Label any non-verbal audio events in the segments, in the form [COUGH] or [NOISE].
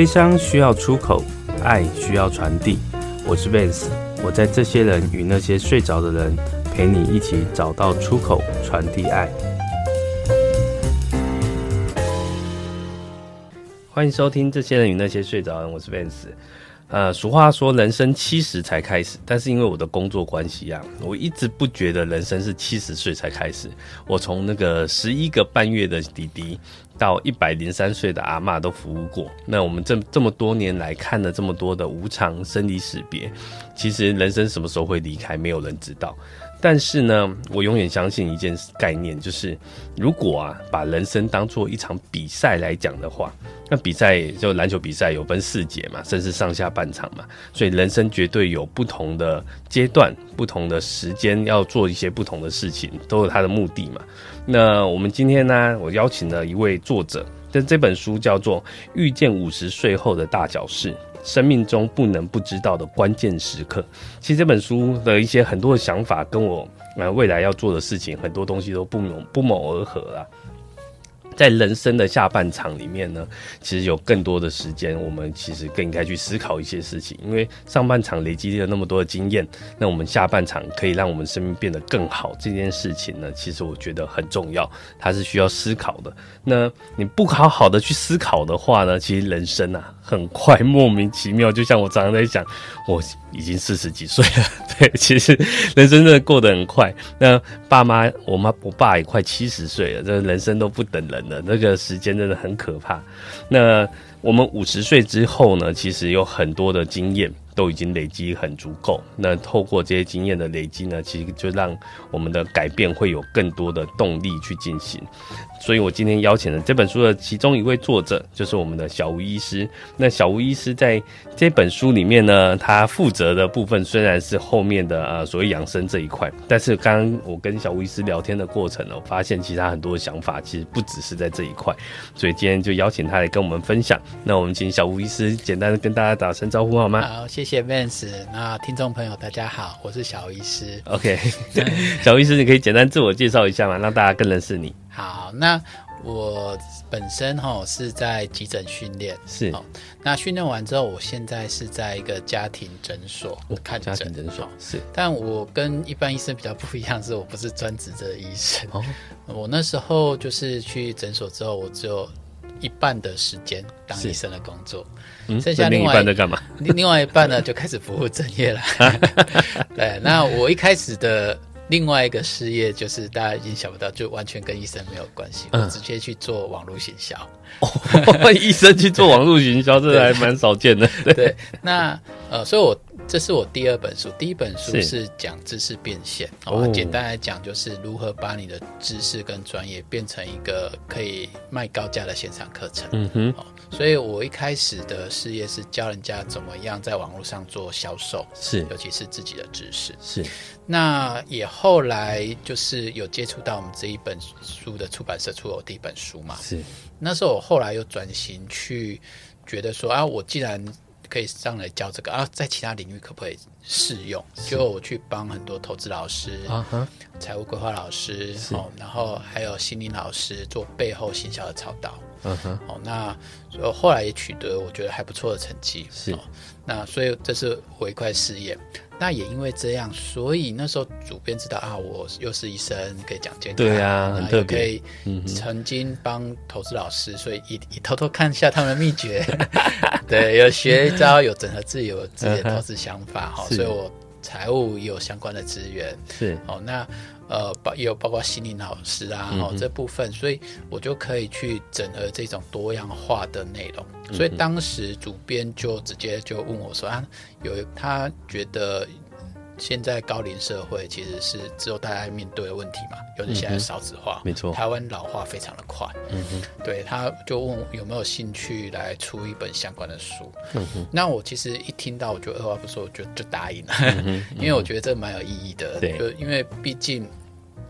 悲伤需要出口，爱需要传递。我是 Vance，我在这些人与那些睡着的人，陪你一起找到出口，传递爱。欢迎收听《这些人与那些睡着人》，我是 Vance。呃，俗话说人生七十才开始，但是因为我的工作关系啊，我一直不觉得人生是七十岁才开始。我从那个十一个半月的弟弟到一百零三岁的阿嬷都服务过。那我们这这么多年来看了这么多的无常、生离死别，其实人生什么时候会离开，没有人知道。但是呢，我永远相信一件概念，就是如果啊，把人生当做一场比赛来讲的话，那比赛就篮球比赛有分四节嘛，甚至上下半场嘛，所以人生绝对有不同的阶段、不同的时间要做一些不同的事情，都有它的目的嘛。那我们今天呢，我邀请了一位作者，但这本书叫做《遇见五十岁后的大小事》。生命中不能不知道的关键时刻，其实这本书的一些很多的想法，跟我呃未来要做的事情，很多东西都不谋不谋而合啊。在人生的下半场里面呢，其实有更多的时间，我们其实更应该去思考一些事情。因为上半场累积了那么多的经验，那我们下半场可以让我们生命变得更好，这件事情呢，其实我觉得很重要，它是需要思考的。那你不好好的去思考的话呢，其实人生啊，很快莫名其妙，就像我常常在讲，我已经四十几岁了，[LAUGHS] 对，其实人生真的过得很快。那爸妈，我妈我爸也快七十岁了，这人生都不等人。那个时间真的很可怕。那我们五十岁之后呢，其实有很多的经验都已经累积很足够。那透过这些经验的累积呢，其实就让我们的改变会有更多的动力去进行。所以我今天邀请了这本书的其中一位作者，就是我们的小吴医师。那小吴医师在这本书里面呢，他负责的部分虽然是后面的呃所谓养生这一块，但是刚刚我跟小吴医师聊天的过程呢，我发现其他很多的想法其实不只是在这一块。所以今天就邀请他来跟我们分享。那我们请小吴医师简单的跟大家打声招呼好吗？好，Vance。那听众朋友大家好，我是小吴医师。OK，[LAUGHS] 小吴医师你可以简单自我介绍一下吗？让大家更认识你。好，那我本身哈是在急诊训练，是。那训练完之后，我现在是在一个家庭诊所看诊，哦、家庭诊所是。但我跟一般医生比较不一样，是我不是专职的医生。哦。我那时候就是去诊所之后，我只有一半的时间当医生的工作，嗯，剩下另外另一半在干嘛？另 [LAUGHS] 另外一半呢，就开始服务正业了。[LAUGHS] [LAUGHS] 对，那我一开始的。另外一个事业就是大家已经想不到，就完全跟医生没有关系，我直接去做网络行销。哦，医生去做网络行销，这还蛮少见的。对，对那呃，所以我这是我第二本书，第一本书是讲知识变现。哦，简单来讲就是如何把你的知识跟专业变成一个可以卖高价的线上课程。嗯哼。所以我一开始的事业是教人家怎么样在网络上做销售，是，尤其是自己的知识。是。那也后来就是有接触到我们这一本书的出版社出了我第一本书嘛，是。那时候我后来又转型去觉得说啊，我既然可以上来教这个啊，在其他领域可不可以适用？就我去帮很多投资老师、啊、财务规划老师哦，然后还有心理老师做背后行销的操导。嗯哼，哦，那所以后来也取得我觉得还不错的成绩。是。哦，那所以这是我一块事业。那也因为这样，所以那时候主编知道啊，我又是医生，可以讲健康，对啊，很特别，可以曾经帮投资老师，所以一一偷偷看一下他们的秘诀，[LAUGHS] 对，有学一招，有整合自己有自己的投资想法哈，所以我财务也有相关的资源，是哦，那呃包也有包括心理老师啊，哦这部分，所以我就可以去整合这种多样化的内容。所以当时主编就直接就问我说：“啊，有他觉得现在高龄社会其实是只有大家面对的问题嘛，尤其现在少子化，没错，台湾老化非常的快。嗯哼，对，他就问有没有兴趣来出一本相关的书。嗯哼，那我其实一听到我就二话不说，我就就答应了，因为我觉得这蛮有意义的。对，就因为毕竟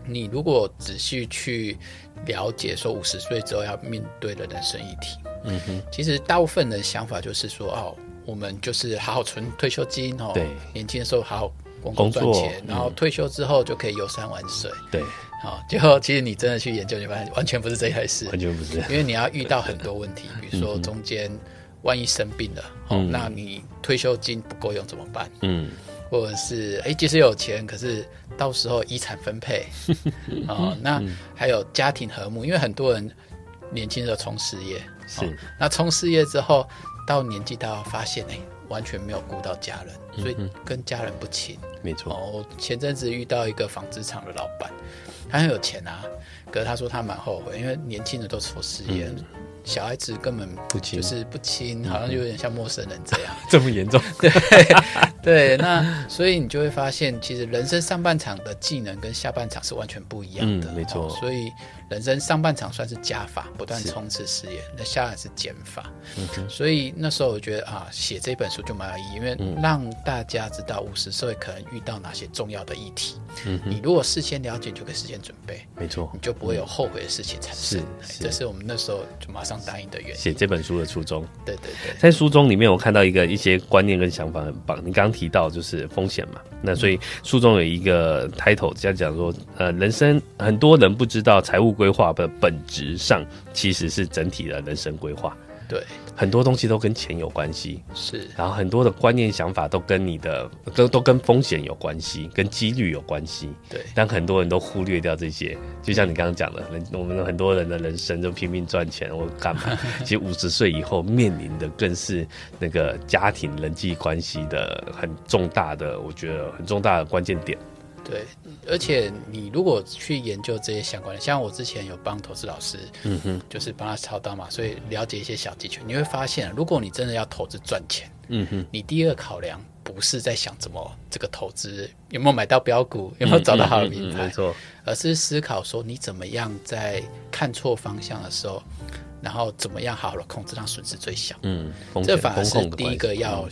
你如果仔细去了解说五十岁之后要面对的人生议题。嗯哼，其实大部分的想法就是说，哦，我们就是好好存退休金哦，对，年轻的时候好好工作赚钱，嗯，然后退休之后就可以游山玩水，对，好，哦，最后其实你真的去研究，你发现完全不是这一回事，完全不是，因为你要遇到很多问题，[LAUGHS] 比如说中间万一生病了，哦，嗯、那你退休金不够用怎么办？嗯，或者是哎，即使有钱，可是到时候遗产分配，[LAUGHS] 哦，那还有家庭和睦，因为很多人年轻的时候冲事业，是，哦、那冲事业之后到年纪大，发现哎，完全没有顾到家人，所以跟家人不亲，没错。哦，我前阵子遇到一个纺织厂的老板，他很有钱啊，可是他说他蛮后悔，因为年轻人都冲事业。嗯小孩子根本不亲，就是不亲，好像就有点像陌生人这样，[LAUGHS] 这么严重？[LAUGHS] 对对，那所以你就会发现，其实人生上半场的技能跟下半场是完全不一样的，嗯、没错。所以人生上半场算是加法，不断冲刺事业，那下来是减法。嗯、所以那时候我觉得啊，写这本书就蛮有意义，因为让大家知道五十岁可能遇到哪些重要的议题。嗯、你如果事先了解，就可以事先准备，没错，你就不会有后悔的事情产生。是，是，这是我们那时候就马上答应的原因。写这本书的初衷。对对对，在书中里面我看到一个一些观念跟想法很棒。你刚刚提到就是风险嘛，那所以书中有一个 title 这样讲说，呃，人生很多人不知道财务规划的本质上其实是整体的人生规划。对，很多东西都跟钱有关系，是，然后很多的观念想法都跟你的都都跟风险有关系，跟几率有关系，对。但很多人都忽略掉这些，就像你刚刚讲的，人我们很多人的人生就拼命赚钱或干嘛，[LAUGHS] 其实五十岁以后面临的更是那个家庭人际关系的很重大的，我觉得很重大的关键点。对，而且你如果去研究这些相关的，像我之前有帮投资老师，嗯哼，就是帮他操刀嘛，所以了解一些小技巧，你会发现，如果你真的要投资赚钱，嗯哼，你第一个考量不是在想怎么这个投资有没有买到标股，有没有找到好的品牌，没错，而是思考说你怎么样在看错方向的时候，然后怎么样好好的控制，让损失最小，嗯，这反而是第一个要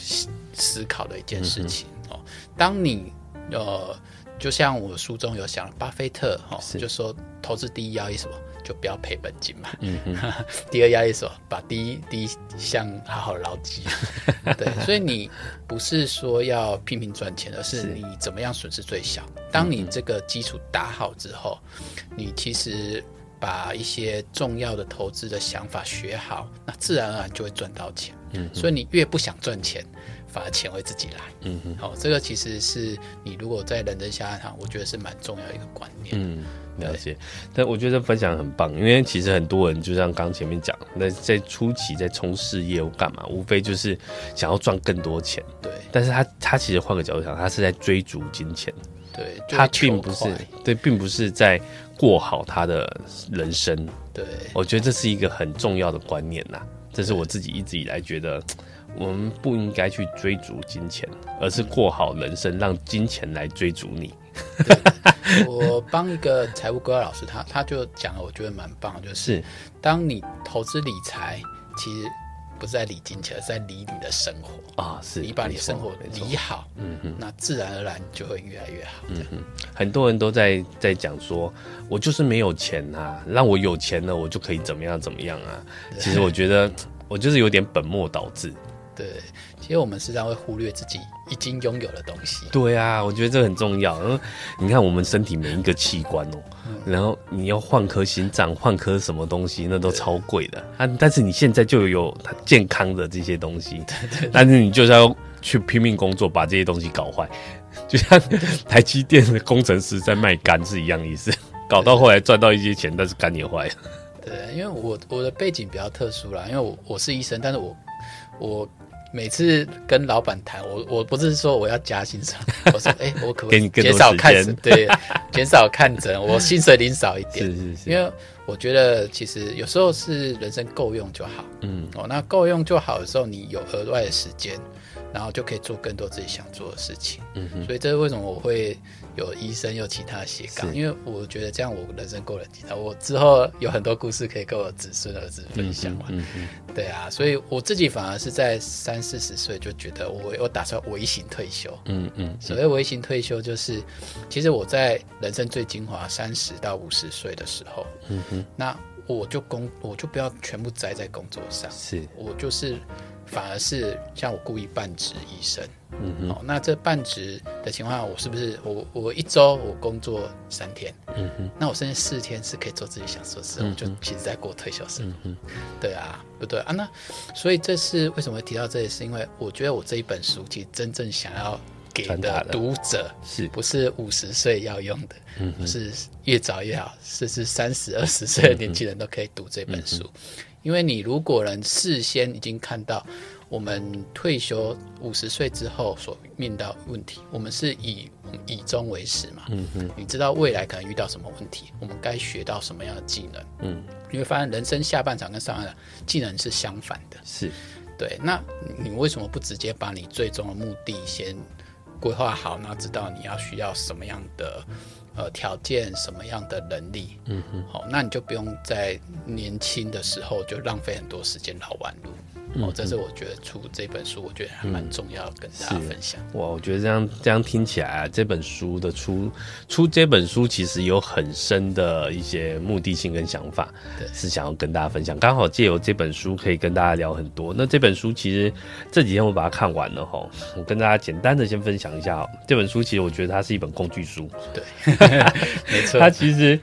思考的一件事情哦。当你呃。就像我书中有讲，巴菲特哈、哦、就说，投资第一要义什么，就不要赔本金嘛。嗯嗯。[LAUGHS] 第二要义什么，把第一第一项好好牢记。[LAUGHS] 对，所以你不是说要拼命赚钱，而是你怎么样损失最小。当你这个基础打好之后，你其实把一些重要的投资的想法学好，那自然而然就会赚到钱。嗯。所以你越不想赚钱。反而钱会自己来，嗯哼，好、哦，这个其实是你如果在人真下半场，我觉得是蛮重要一个观念，嗯，了解。但我觉得分享很棒，因为其实很多人就像刚前面讲，那在初期在从事业务干嘛，无非就是想要赚更多钱，对。但是他他其实换个角度想，他是在追逐金钱，对，他并不是对，并不是在过好他的人生，对。我觉得这是一个很重要的观念呐，这是我自己一直以来觉得。我们不应该去追逐金钱，而是过好人生，让金钱来追逐你。我帮一个财务规划老师，他他就讲了，我觉得蛮棒，就是当你投资理财，其实不是在理金钱，而是在理你的生活啊。是你把你生活理好，嗯哼，那自然而然就会越来越好。嗯哼，很多人都在在讲说，我就是没有钱啊，让我有钱了，我就可以怎么样怎么样啊。其实我觉得 [TSK] 我就是有点本末倒置。对，其实我们时常会忽略自己已经拥有的东西。对啊，我觉得这很重要。因为你看，我们身体每一个器官哦，嗯、然后你要换颗心脏，换颗什么东西，那都超贵的啊。但是你现在就有健康的这些东西，但是你就是要去拼命工作，把这些东西搞坏，就像台积电的工程师在卖肝是一样意思，搞到后来赚到一些钱，但是肝也坏了。对，因为我我的背景比较特殊啦，因为我我是医生，但是我我。每次跟老板谈，我我不是说我要加薪水，[LAUGHS] 我说哎、欸，我可不可以减少看诊？对，[LAUGHS] 减少看诊，我薪水领少一点。[LAUGHS] 是是是，因为我觉得其实有时候是人生够用就好。嗯，哦，那够用就好的时候，你有额外的时间，然后就可以做更多自己想做的事情。嗯哼，所以这是为什么我会。有医生，又其他斜杠，因为我觉得这样我人生够了几条。我之后有很多故事可以跟我子孙儿子分享嘛。嗯嗯，对啊，所以我自己反而是在三四十岁就觉得我我打算微型退休。嗯嗯，所谓微型退休就是，其实我在人生最精华三十到五十岁的时候，嗯哼，那我就工我就不要全部栽在工作上，是我就是反而是像我故意半职医生，嗯哼，哦，那这半职的情况下，我是不是我我一周我工作三天，嗯哼，那我剩下四天是可以做自己想做的事，嗯、我就其实在过退休生活，嗯，对啊，不对啊？那所以这是为什么会提到这里，是因为我觉得我这一本书其实真正想要给的读者，是不是五十岁要用的？嗯，不是越早越好，甚至三十二十岁的年轻人都可以读这本书。嗯因为你如果能事先已经看到我们退休五十岁之后所面到问题，我们是以以终为始嘛，嗯嗯，你知道未来可能遇到什么问题，我们该学到什么样的技能，嗯，你会发现人生下半场跟上半场技能是相反的，是，对，那你为什么不直接把你最终的目的先规划好，那知道你要需要什么样的？呃，条件什么样的能力？嗯哼，好，那你就不用在年轻的时候就浪费很多时间绕弯路。哦，这是我觉得出这本书，我觉得还蛮重要，跟大家分享。哇，我觉得这样这样听起来啊，这本书的出出这本书其实有很深的一些目的性跟想法，对，是想要跟大家分享。刚好借由这本书可以跟大家聊很多。那这本书其实这几天我把它看完了哈，我跟大家简单的先分享一下。这本书其实我觉得它是一本工具书，对，没错，[LAUGHS] 它其实。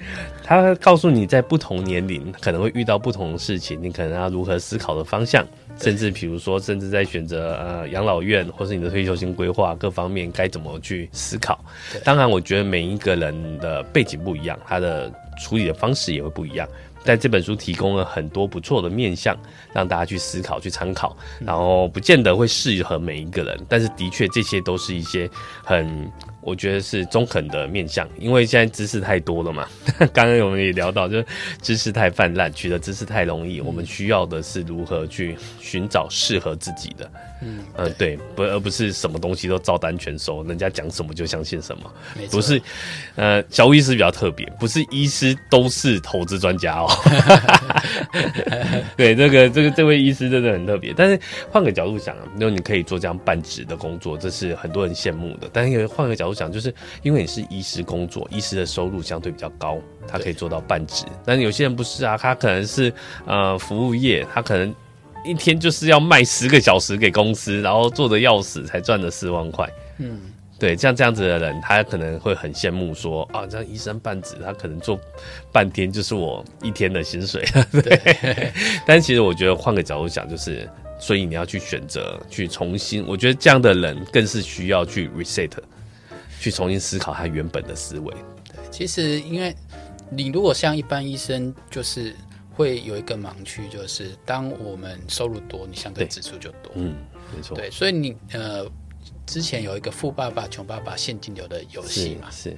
它告诉你在不同年龄可能会遇到不同的事情，你可能要如何思考的方向，甚至比如说，甚至在选择呃养老院或是你的退休金规划各方面该怎么去思考。当然，我觉得每一个人的背景不一样，他的处理的方式也会不一样。但这本书提供了很多不错的面向，让大家去思考、去参考，然后不见得会适合每一个人，但是的确这些都是一些很。我觉得是中肯的面向，因为现在知识太多了嘛。[LAUGHS] 刚刚我们也聊到，就是知识太泛滥，取得知识太容易，我们需要的是如何去寻找适合自己的。嗯，呃，对，不，而不是什么东西都照单全收，人家讲什么就相信什么。不是，呃，小吴医师比较特别，不是医师都是投资专家哦。[LAUGHS] 对，这个这个这位医师真的很特别。但是换个角度想啊，因为你可以做这样半职的工作，这是很多人羡慕的。但是换个角度想，就是因为你是医师工作，医师的收入相对比较高，他可以做到半职。但有些人不是啊，他可能是呃服务业，他可能。一天就是要卖十个小时给公司，然后做的要死才赚了四万块。嗯，对，像这样子的人，他可能会很羡慕说啊，这样医生半职，他可能做半天就是我一天的薪水。[LAUGHS] 对，对 [LAUGHS] 但其实我觉得换个角度想，就是所以你要去选择去重新，我觉得这样的人更是需要去 reset，去重新思考他原本的思维。对，其实因为你如果像一般医生，就是。会有一个盲区，就是当我们收入多，你相对支出就多。嗯，没错。对，所以你呃，之前有一个富爸爸穷爸爸现金流的游戏嘛，是。是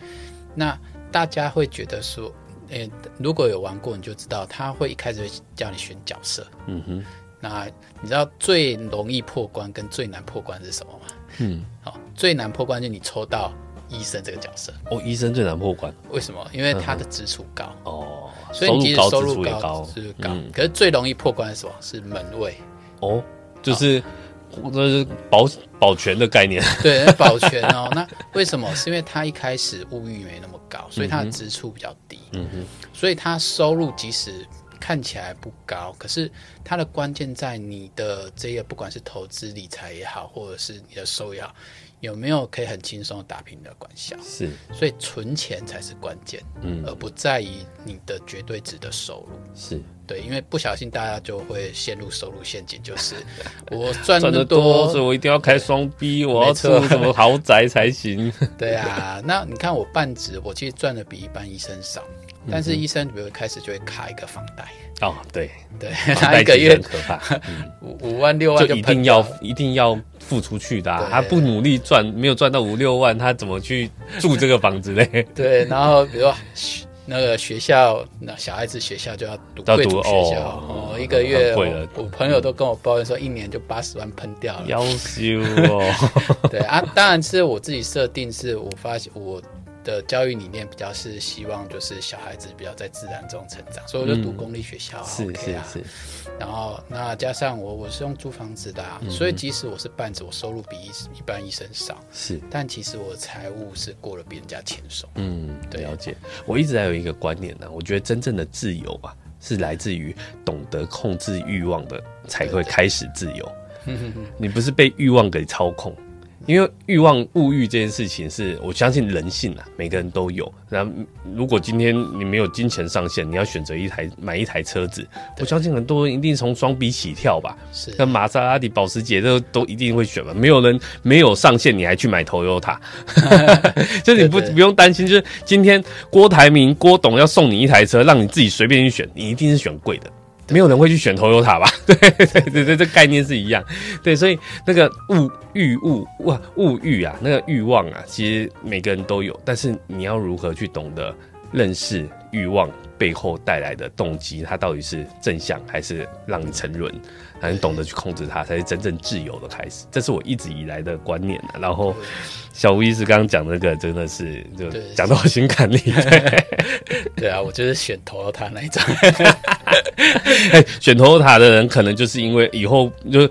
那大家会觉得说，诶，如果有玩过，你就知道他会一开始会叫你选角色。嗯哼。那你知道最容易破关跟最难破关是什么吗？嗯。好，最难破关就是你抽到。医生这个角色哦，医生最难破关，为什么？因为他的支出高 [LAUGHS] 哦，所以你其实收入高，支出高。可是最容易破关是什么？是门卫哦，就是这是保保全的概念，[LAUGHS] 对，保全哦。那为什么？是因为他一开始物欲没那么高，所以他的支出比较低。嗯哼，所以他收入即使看起来不高，可是他的关键在你的这个，不管是投资理财也好，或者是你的收入。有没有可以很轻松打平的管销？是，所以存钱才是关键，嗯，而不在于你的绝对值的收入。是对，因为不小心大家就会陷入收入陷阱，就是 [LAUGHS] 我赚的多，所以我一定要开双 B，我要住什么豪宅才行。[LAUGHS] 对啊，那你看我半职，我其实赚的比一般医生少，但是医生比如开始就会卡一个房贷。哦，对对，他一个月可怕，[LAUGHS] 五五万六万就一定要一定要付出去的，他不努力赚，没有赚到五六万，他怎么去住这个房子嘞？对，然后比如说那个学校，那小孩子学校就要读贵族学校哦，一个月我朋友都跟我抱怨说，一年就八十万喷掉了，夭寿哦。[LAUGHS] 对啊，当然是我自己设定，是我发现我。的教育理念比较是希望就是小孩子比较在自然中成长，所以我就读公立学校，啊嗯，OK 啊。是是是。然后那加上我我是用租房子的，啊嗯，所以即使我是半职，我收入比一一般医生少，是，但其实我的财务是过了别人家钱手。嗯，对，了解。我一直还有一个观念呢，啊，我觉得真正的自由啊，是来自于懂得控制欲望的才会开始自由。你不是被欲望给操控。因为欲望、物欲这件事情是我相信人性啊，每个人都有。那如果今天你没有金钱上限，你要选择一台买一台车子，我相信很多人一定从双臂起跳吧。是，跟玛莎拉蒂、保时捷都都一定会选吧。没有人没有上限，你还去买 Toyota，[LAUGHS] [LAUGHS] 就你不不用担心，就是今天郭台铭、郭董要送你一台车，让你自己随便去选，你一定是选贵的。没有人会去选 Toyota 吧？[LAUGHS] 对对对对，这概念是一样。对，所以那个物欲物哇物欲啊，那个欲望啊，其实每个人都有。但是你要如何去懂得认识欲望背后带来的动机，它到底是正向还是让你沉沦？还是懂得去控制它，才是真正自由的开始。这是我一直以来的观念啊。然后小吴医师刚刚讲那个，真的是就讲到我心坎里。对，[LAUGHS] 对啊，我就是选 Toyota 那一张。[LAUGHS] 欸、[LAUGHS] 选头塔的人，可能就是因为以后就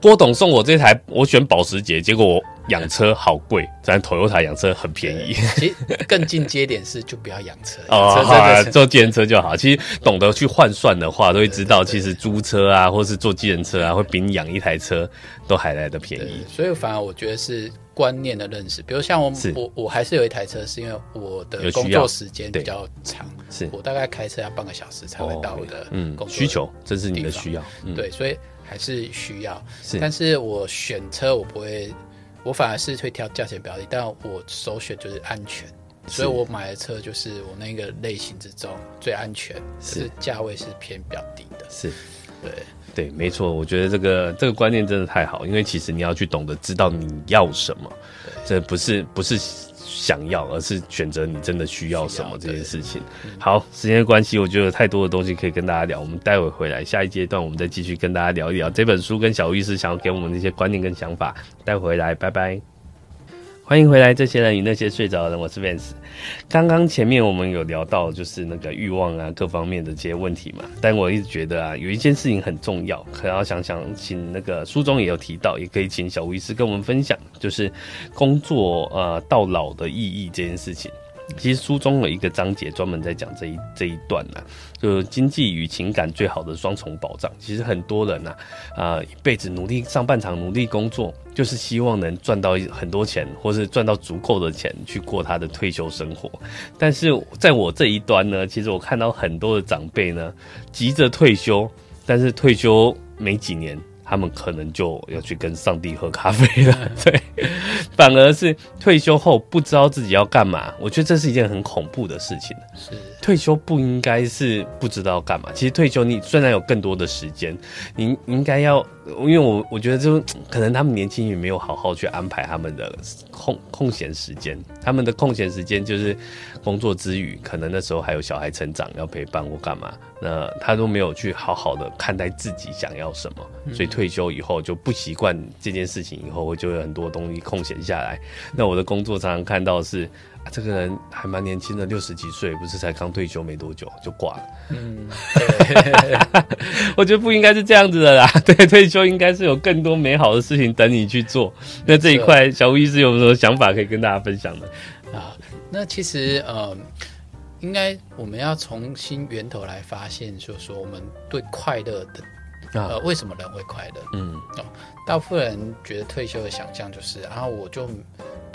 郭董送我这台，我选保时捷，结果我。养车好贵，咱 Toyota 养车很便宜。其实更进阶点是，就不要养车，[LAUGHS] 哦，好啊，坐机人车就好。其实懂得去换算的话，都会知道，其实租车啊，或是坐机人车啊，会比你养一台车都还来得便宜。所以反而我觉得是观念的认识。比如像我，我我还是有一台车，是因为我的工作时间比较长，是我大概开车要半个小时才会到我的嗯需求，这是你的需要。对，所以还是需要。是，但是我选车我不会。我反而是会挑价钱比较低，但我首选就是安全，所以我买的车就是我那个类型之中最安全，是价位是偏比较低的。是，对对，没错，我觉得这个这个观念真的太好，因为其实你要去懂得知道你要什么，这不是不是。想要，而是选择你真的需要什么这件事情。好，时间关系，我觉得有太多的东西可以跟大家聊。我们待会回来，下一阶段我们再继续跟大家聊一聊这本书跟小吴医师想要给我们的一些观念跟想法。待会回来，拜拜。欢迎回来，这些人与那些睡着的人，我是 Vance。刚刚前面我们有聊到，就是那个欲望啊，各方面的这些问题嘛。但我一直觉得啊，有一件事情很重要，可要想想，请那个书中也有提到，也可以请小吴医师跟我们分享，就是工作呃到老的意义这件事情。其实书中有一个章节专门在讲这一这一段呢、就是经济与情感最好的双重保障。其实很多人呐、啊，一辈子努力上半场努力工作，就是希望能赚到很多钱，或是赚到足够的钱去过他的退休生活。但是在我这一端呢，其实我看到很多的长辈呢，急着退休，但是退休没几年。他们可能就要去跟上帝喝咖啡了，[LAUGHS] 对，反而是退休后不知道自己要干嘛，我觉得这是一件很恐怖的事情。是，退休不应该是不知道干嘛，其实退休你虽然有更多的时间，你应该要。因为我我觉得就可能他们年轻也没有好好去安排他们的空空闲时间，他们的空闲时间就是工作之余，可能那时候还有小孩成长要陪伴或干嘛，那他都没有去好好的看待自己想要什么，所以退休以后就不习惯这件事情，以后我就有很多东西空闲下来。那我的工作常常看到是。这个人还蛮年轻的，六十几岁，不是才刚退休没多久就挂了。嗯，[LAUGHS] 我觉得不应该是这样子的啦。[LAUGHS] 对，退休应该是有更多美好的事情等你去做。那这一块，小吴医师有什么想法可以跟大家分享的？啊，那其实呃，应该我们要重新源头来发现，就是说我们对快乐的呃，为什么人会快乐？嗯，哦，大部分人觉得退休的想象就是，然后我就。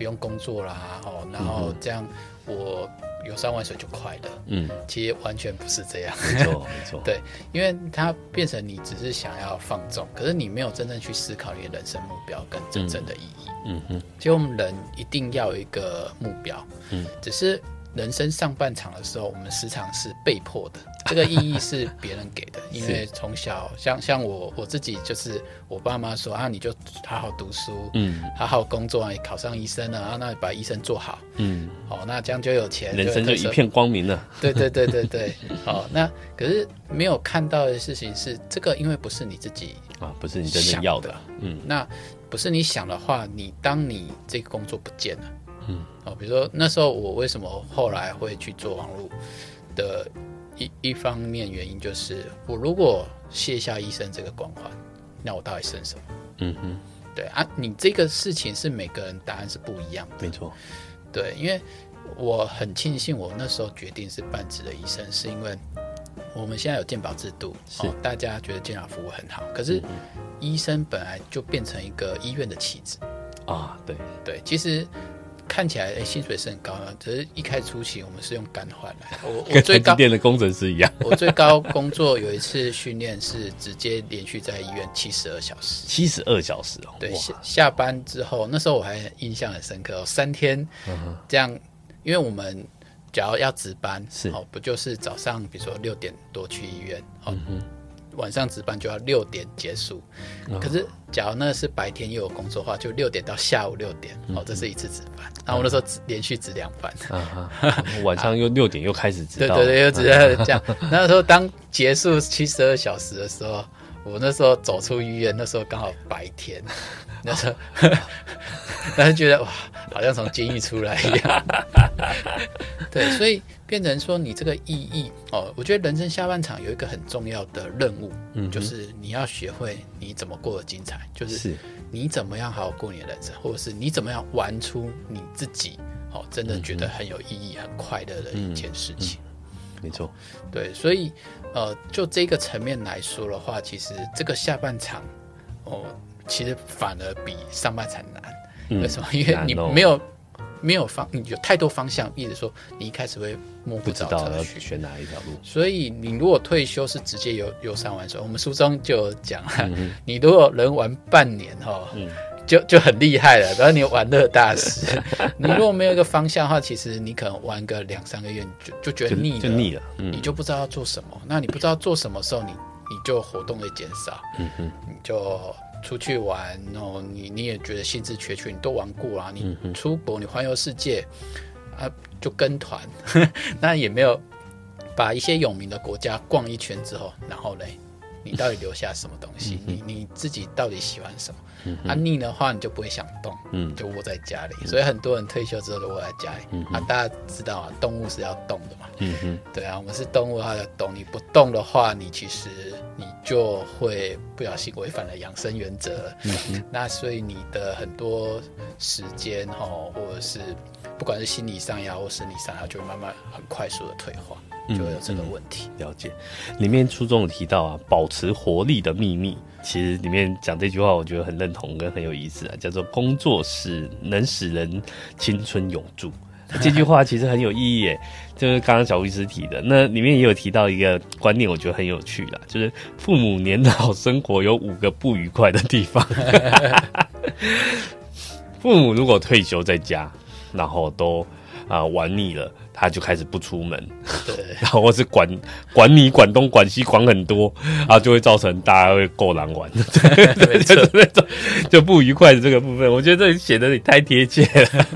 不用工作啦，哦，然后这样我游山玩水就快乐。嗯，其实完全不是这样。没错，[LAUGHS] 没错。对，因为它变成你只是想要放纵，可是你没有真正去思考你的人生目标跟真正的意义。嗯哼。其实我们人一定要有一个目标。嗯。只是人生上半场的时候，我们时常是被迫的。这个意义是别人给的，[LAUGHS] 因为从小像像我我自己就是我爸妈说啊，你就好好读书，嗯，好好工作啊，你考上医生了啊，那把医生做好，嗯，哦，那这样就有钱，人生就一片光明了。对对对对对，哦，[LAUGHS] 那可是没有看到的事情是，这个因为不是你自己啊，不是你真正要的，嗯，那不是你想的话，你当你这个工作不见了，嗯，哦，比如说那时候我为什么后来会去做网络的。一一方面原因就是，我如果卸下医生这个光环，那我到底剩什么？嗯哼，对啊，你这个事情是每个人答案是不一样的。没错，对，因为我很庆幸我那时候决定是半职的医生，是因为我们现在有健保制度，是、哦、大家觉得健保服务很好，可是医生本来就变成一个医院的棋子啊，对对，其实。看起来哎，薪水是很高的，只是一开始初期我们是用干换来。[LAUGHS] 我我最高跟的工程师一样。[LAUGHS] 我最高工作有一次训练是直接连续在医院七十二小时。七十二小时哦。对，下下班之后，那时候我还印象很深刻哦，三天这样，因为我们假如要值班是哦，不就是早上比如说六点多去医院哦。嗯晚上值班就要六点结束，可是假如那是白天又有工作的话，就六点到下午六点，哦，这是一次值班。然后我那时候连续值两班，[LAUGHS] 晚上又六点又开始值，对对对，又值 [LAUGHS] 这样。那时候当结束七十二小时的时候，我那时候走出医院，那时候刚好白天，[LAUGHS] 那时候，然后觉得哇，好像从监狱出来一样。对，所以。变成说你这个意义哦，我觉得人生下半场有一个很重要的任务，嗯，就是你要学会你怎么过得精彩，就是你怎么样好好过你的人生，或者是你怎么样玩出你自己哦，真的觉得很有意义、很快乐的一件事情。没错，对，所以呃，就这个层面来说的话，其实这个下半场哦，其实反而比上半场难。为什么？因为你没有。没有方，你有太多方向，意思说你一开始会摸不着，要选哪一条路。所以你如果退休是直接游游山玩水，我们书中就讲，嗯、你如果能玩半年哈，嗯、就就很厉害了。然后你玩乐大师，[LAUGHS] 你如果没有一个方向的话，其实你可能玩个两三个月，你就就觉得腻了，就腻了，嗯、你就不知道要做什么。那你不知道做什么时候，你你就活动会减少，嗯哼，你就。出去玩，然后你你也觉得兴致缺缺，你都玩过啊，你出国，你环游世界，啊，就跟团，[LAUGHS] 那也没有把一些有名的国家逛一圈之后，然后嘞。你到底留下什么东西？你你自己到底喜欢什么？嗯、哼啊，腻的话你就不会想动，嗯，就窝在家里。嗯、所以很多人退休之后都窝在家里。嗯、啊，大家知道啊，动物是要动的嘛。嗯哼，对啊，我们是动物，它要动。你不动的话，你其实你就会不小心违反了养生原则。嗯哼，[LAUGHS] 那所以你的很多时间哈，或者是不管是心理上呀或生理上，它就会慢慢很快速的退化。就有这个问题。嗯、了解，里面书中有提到啊，保持活力的秘密。其实里面讲这句话，我觉得很认同跟很有意思啊，叫做“工作是能使人青春永驻”。这句话其实很有意义耶，就是刚刚小医师提的。那里面也有提到一个观念，我觉得很有趣啦，就是父母年老生活有五个不愉快的地方。[LAUGHS] 父母如果退休在家，然后都啊、呃、玩腻了。他就开始不出门，对，[LAUGHS] 然后或是管管你管东管西管很多，然后就会造成大家会够难玩，[LAUGHS] 对，对，就是那种就不愉快的这个部分。我觉得这里写的也太贴切了。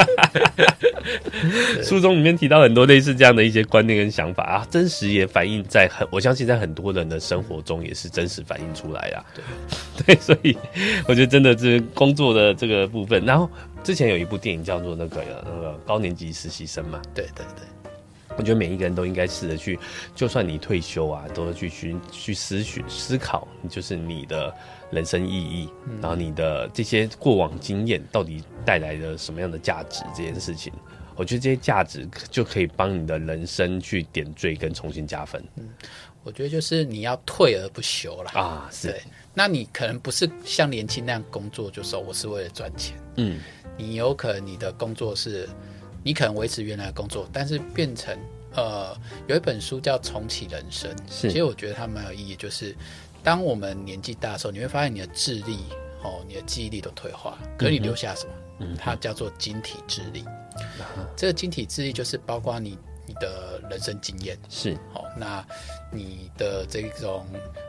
[LAUGHS] 书中里面提到很多类似这样的一些观念跟想法啊，真实也反映在很，我相信在很多人的生活中也是真实反映出来啊。对，对，所以我觉得真的是工作的这个部分，然后。之前有一部电影叫做那个那个高年级实习生嘛，对对对，我觉得每一个人都应该试着去，就算你退休啊，都要去寻去思去思考，就是你的人生意义，嗯、然后你的这些过往经验到底带来了什么样的价值这件事情，我觉得这些价值就可以帮你的人生去点缀跟重新加分。嗯，我觉得就是你要退而不休了啊，是。对，那你可能不是像年轻那样工作，就说我是为了赚钱，嗯。你有可能你的工作是，你可能维持原来的工作，但是变成呃，有一本书叫《重启人生》，是其实我觉得它蛮有意义，就是当我们年纪大的时候，你会发现你的智力哦，你的记忆力都退化，可是你留下什么？嗯，它叫做晶体智力。嗯、这个晶体智力就是包括你。你的人生经验。是。好，那你的这种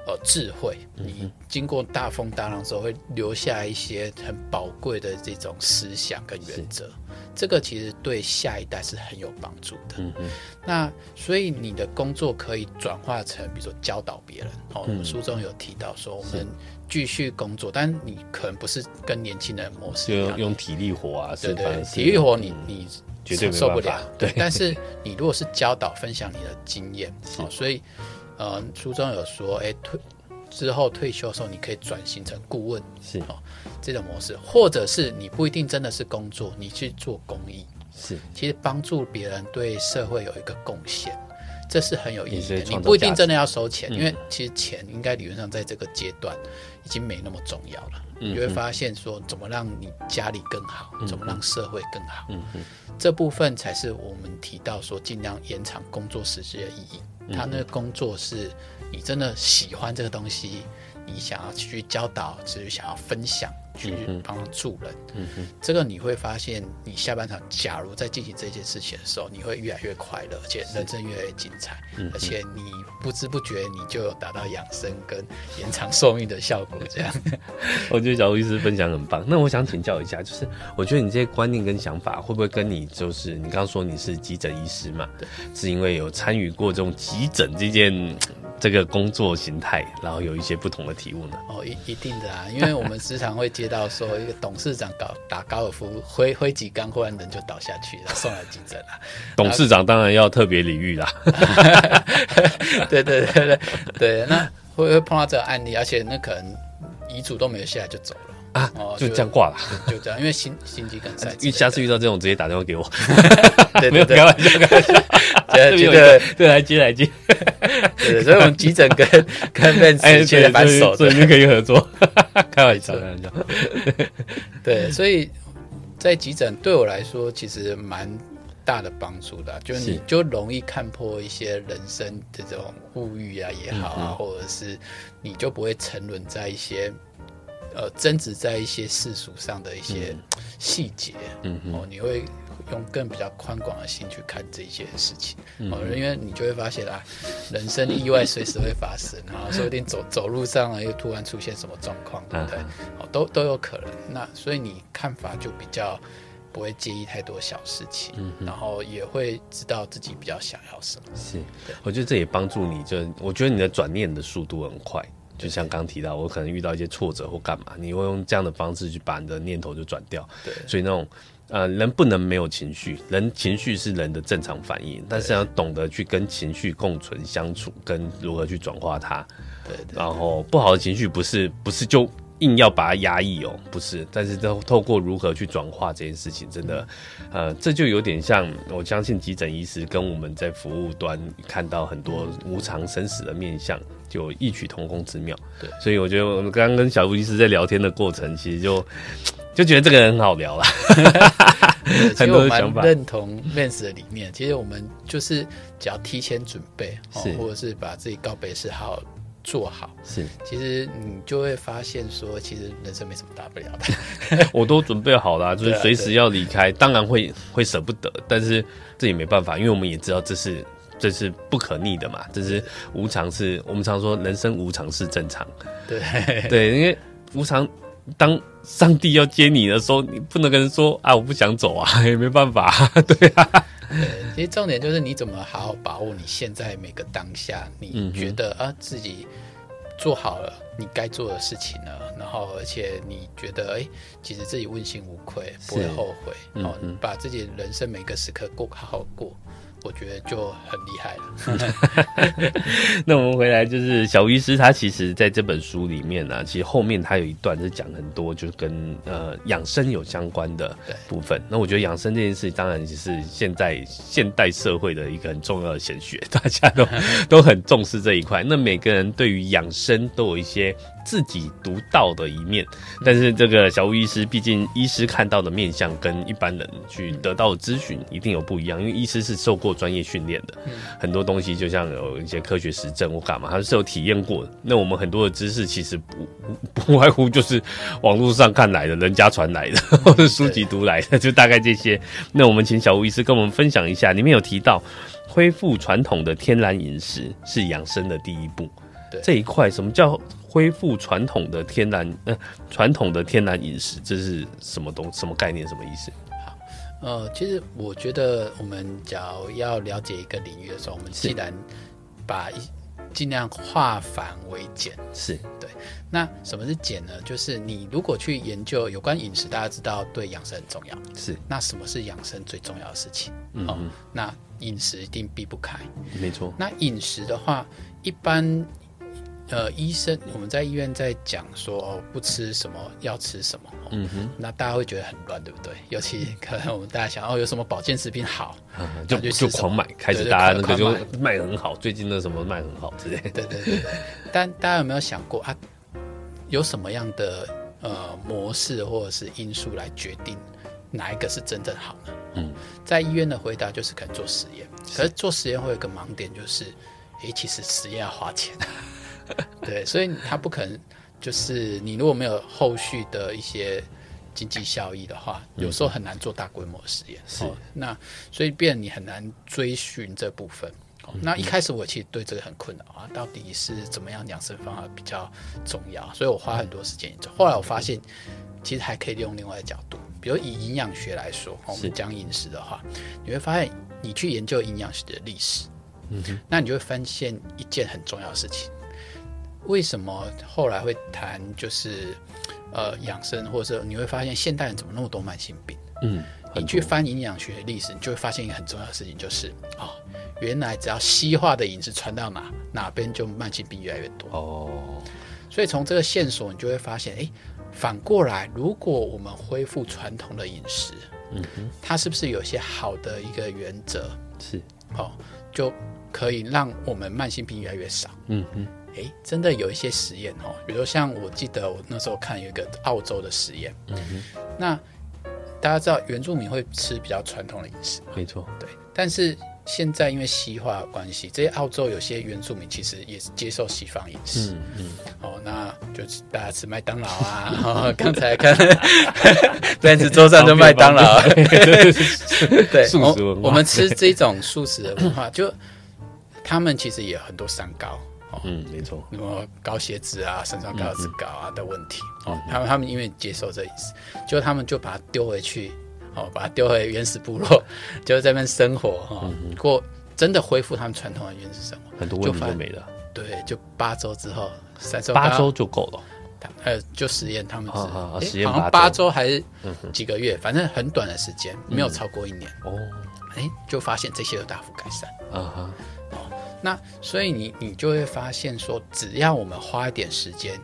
呃智慧，你经过大风大浪之后，会留下一些很宝贵的这种思想跟原则，这个其实对下一代是很有帮助的。嗯嗯，那所以你的工作可以转化成，比如说教导别人。哦，我们书中有提到说，我们继续工作，但你可能不是跟年轻人模式一样，用用体力活啊，对，对对，体力活你你。嗯绝对受不了，[LAUGHS] 对。但是你如果是教导、分享你的经验，是。哦，所以，呃，书中有说，哎，退之后退休的时候，你可以转型成顾问，是。哦，这种模式，或者是你不一定真的是工作，你去做公益，是，其实帮助别人对社会有一个贡献。这是很有意义的。你不一定真的要收钱，因为其实钱应该理论上在这个阶段已经没那么重要了。你会发现说，怎么让你家里更好，怎么让社会更好，这部分才是我们提到说尽量延长工作时间的意义。他那个工作是你真的喜欢这个东西，你想要去教导，只是想要分享。去帮助人，嗯哼，这个你会发现，你下半场假如在进行这件事情的时候，你会越来越快乐，而且人生越来越精彩，而且你不知不觉你就有达到养生跟延长寿命的效果。这样，[LAUGHS] 我觉得小吴医师分享很棒。那我想请教一下，就是我觉得你这些观念跟想法，会不会跟你就是你刚刚说你是急诊医师嘛？对，是因为有参与过这种急诊这件。这个工作形态，然后有一些不同的体悟呢？哦，一一定的啊，因为我们时常会接到说，一个董事长搞打高尔夫挥挥几杆，忽然人就倒下去了，送来急诊了。[LAUGHS] 董事长当然要特别礼遇啦。对对对对对，那会会碰到这个案例，而且那可能遗嘱都没有下来就走了。啊，就这样挂了，就这样，因为心心肌梗塞。因 [LAUGHS] 为下次遇到这种，直接打电话给我。[LAUGHS] 对对对，开玩笑，开玩笑。对对对，来接来接。对，所以我们急诊跟跟 Vance 现在蛮熟的，所以就可以合作。开玩笑，开玩笑。对，所以在急诊对我来说，其实蛮大的帮助的，就是你就容易看破一些人生这种物欲啊也好啊，或者是你就不会沉沦在一些。呃，争执在一些世俗上的一些细节，嗯哦，你会用更比较宽广的心去看这些事情，哦，因为你就会发现啊，人生意外随时会发生然后，说不定走走路上啊，又突然出现什么状况，对不对？哦，都都有可能。那所以你看法就比较不会介意太多小事情，嗯，然后也会知道自己比较想要什么。是，我觉得这也帮助你，就我觉得你的转念的速度很快。就像刚提到，我可能遇到一些挫折或干嘛，你会用这样的方式去把你的念头就转掉。对，所以那种呃，人不能没有情绪，人情绪是人的正常反应，但是要懂得去跟情绪共存相处，跟如何去转化它。对，对，然后不好的情绪不是不是就硬要把它压抑哦，不是，但是都透过如何去转化这件事情，真的，呃，这就有点像我相信急诊医师跟我们在服务端看到很多无常生死的面向。就异曲同工之妙，对，所以我觉得我们刚刚跟小吴医师在聊天的过程，其实就 [TSK] 就觉得这个人很好聊啦。[LAUGHS] 很多想法。认同 Vance 的理念，其实我们就是只要提前准备，是或者是把自己告别式好好做好，是，其实你就会发现说，其实人生没什么大不了的。[LAUGHS] 我都准备好了，[LAUGHS] 就是随时要离开，当然会会舍不得，但是这也没办法，因为我们也知道这是。这是不可逆的嘛？这是无常是，是我们常说人生无常是正常。对 [LAUGHS] 对，因为无常，当上帝要接你的时候，你不能跟人说啊，我不想走啊，[LAUGHS] 也没办法。[LAUGHS] 对啊，对，其实重点就是你怎么好好把握你现在每个当下，你觉得、嗯、啊自己做好了你该做的事情了，然后而且你觉得哎，其实自己问心无愧，不会后悔，哦、嗯，把自己人生每个时刻过好好过。我觉得就很厉害了。[LAUGHS] 那我们回来就是小医师，他其实在这本书里面呢、其实后面他有一段是讲很多，就是跟呃养生有相关的部分。那我觉得养生这件事，当然也是现在现代社会的一个很重要的显学，大家都 [LAUGHS] 都很重视这一块。那每个人对于养生都有一些。自己独到的一面，但是这个小吴医师，毕竟医师看到的面相跟一般人去得到的咨询一定有不一样，因为医师是受过专业训练的，很多东西就像有一些科学实证或干嘛，他是有体验过的。那我们很多的知识其实不不外乎就是网络上看来的，人家传来的，或者书籍读来的，就大概这些。那我们请小吴医师跟我们分享一下，里面有提到恢复传统的天然饮食是养生的第一步。对这一块，什么叫恢复传统的天然？呃，传统的天然饮食，这是什么东？什么概念？什么意思？好，呃，其实我觉得，我们只要要了解一个领域的时候，我们既然把一尽量化繁为简，是对。那什么是简呢？就是你如果去研究有关饮食，大家知道对养生很重要，是。那什么是养生最重要的事情？嗯，嗯，哦，那饮食一定避不开，没错。那饮食的话，一般。呃，医生我们在医院在讲说哦，不吃什么要吃什么，哦、嗯哼，那大家会觉得很乱，对不对？尤其可能我们大家想哦，有什么保健食品好，嗯、就就，就狂买，开始大家那个就卖很好，最近那什么卖很好之类的。对对对。但大家有没有想过啊？有什么样的呃模式或者是因素来决定哪一个是真正好呢？嗯，在医院的回答就是可能做实验，可是做实验会有一个盲点，就是诶，其实实验要花钱。[LAUGHS] 对，所以他不可能就是你如果没有后续的一些经济效益的话，有时候很难做大规模实验。是、哦，那所以变你很难追寻这部分。哦、那一开始我其实对这个很困扰啊，到底是怎么样养生方法比较重要？所以我花很多时间研究。后来我发现，其实还可以利用另外一个角度，比如以营养学来说，我们讲饮食的话，你会发现你去研究营养学的历史，嗯，那你就会发现一件很重要的事情。为什么后来会谈就是呃养生，或者是你会发现现代人怎么那么多慢性病？嗯，你去翻营养学的历史，你就会发现一个很重要的事情，就是啊、哦，原来只要西化的饮食传到哪哪边，就慢性病越来越多。哦，所以从这个线索，你就会发现，哎，反过来，如果我们恢复传统的饮食，嗯哼，它是不是有些好的一个原则？是，哦，就可以让我们慢性病越来越少。嗯哼。诶，真的有一些实验哦，比如像我记得我那时候看有一个澳洲的实验，嗯哼，那大家知道原住民会吃比较传统的饮食，没错，对。但是现在因为西化的关系，这些澳洲有些原住民其实也是接受西方饮食，嗯嗯，哦，那就大家吃麦当劳啊，[LAUGHS] 哦，刚才看，[LAUGHS] 但是桌上就麦当劳，[LAUGHS] 对，素食文化，我们吃这种素食的文化，就他们其实也有很多三高。嗯，没错，那么高血脂啊、肾上高脂高啊的问题，嗯、哦，他们他们因为接受这意思，就他们就把它丢回去，哦，把它丢回原始部落，[LAUGHS] 就在那边生活，哈、哦，嗯、过真的恢复他们传统的原始生活，很多问题都没了。对，就八周之后，三周八周就够了。呃，就实验他们是，好像八周还是几个月，反正很短的时间，没有超过一年。哦、嗯，哎，就发现这些有大幅改善。啊哈。那所以你你就会发现说，只要我们花一点时间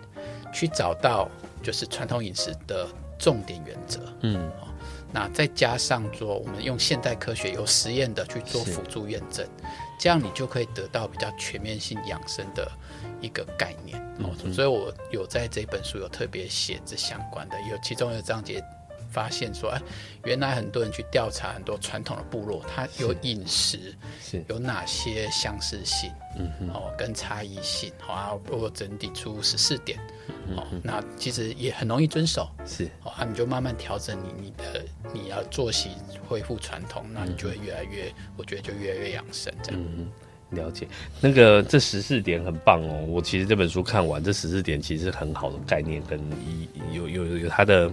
去找到就是传统饮食的重点原则，嗯，那再加上说我们用现代科学有实验的去做辅助验证，这样你就可以得到比较全面性养生的一个概念。哦、所以我有在这本书有特别写这相关的，有其中有章节。发现说，哎，原来很多人去调查很多传统的部落，它有饮食是。有哪些相似性，嗯哦，跟差异性，好啊，包括整理出十四点，嗯、哼。哦，那其实也很容易遵守，是，哦，那、啊、你就慢慢调整你你的你要作息恢复传统，那你就会越来越，嗯、我觉得就越来越养生这样。嗯了解，那个这十四点很棒哦。我其实这本书看完，这十四点其实很好的概念，跟一有有有有它的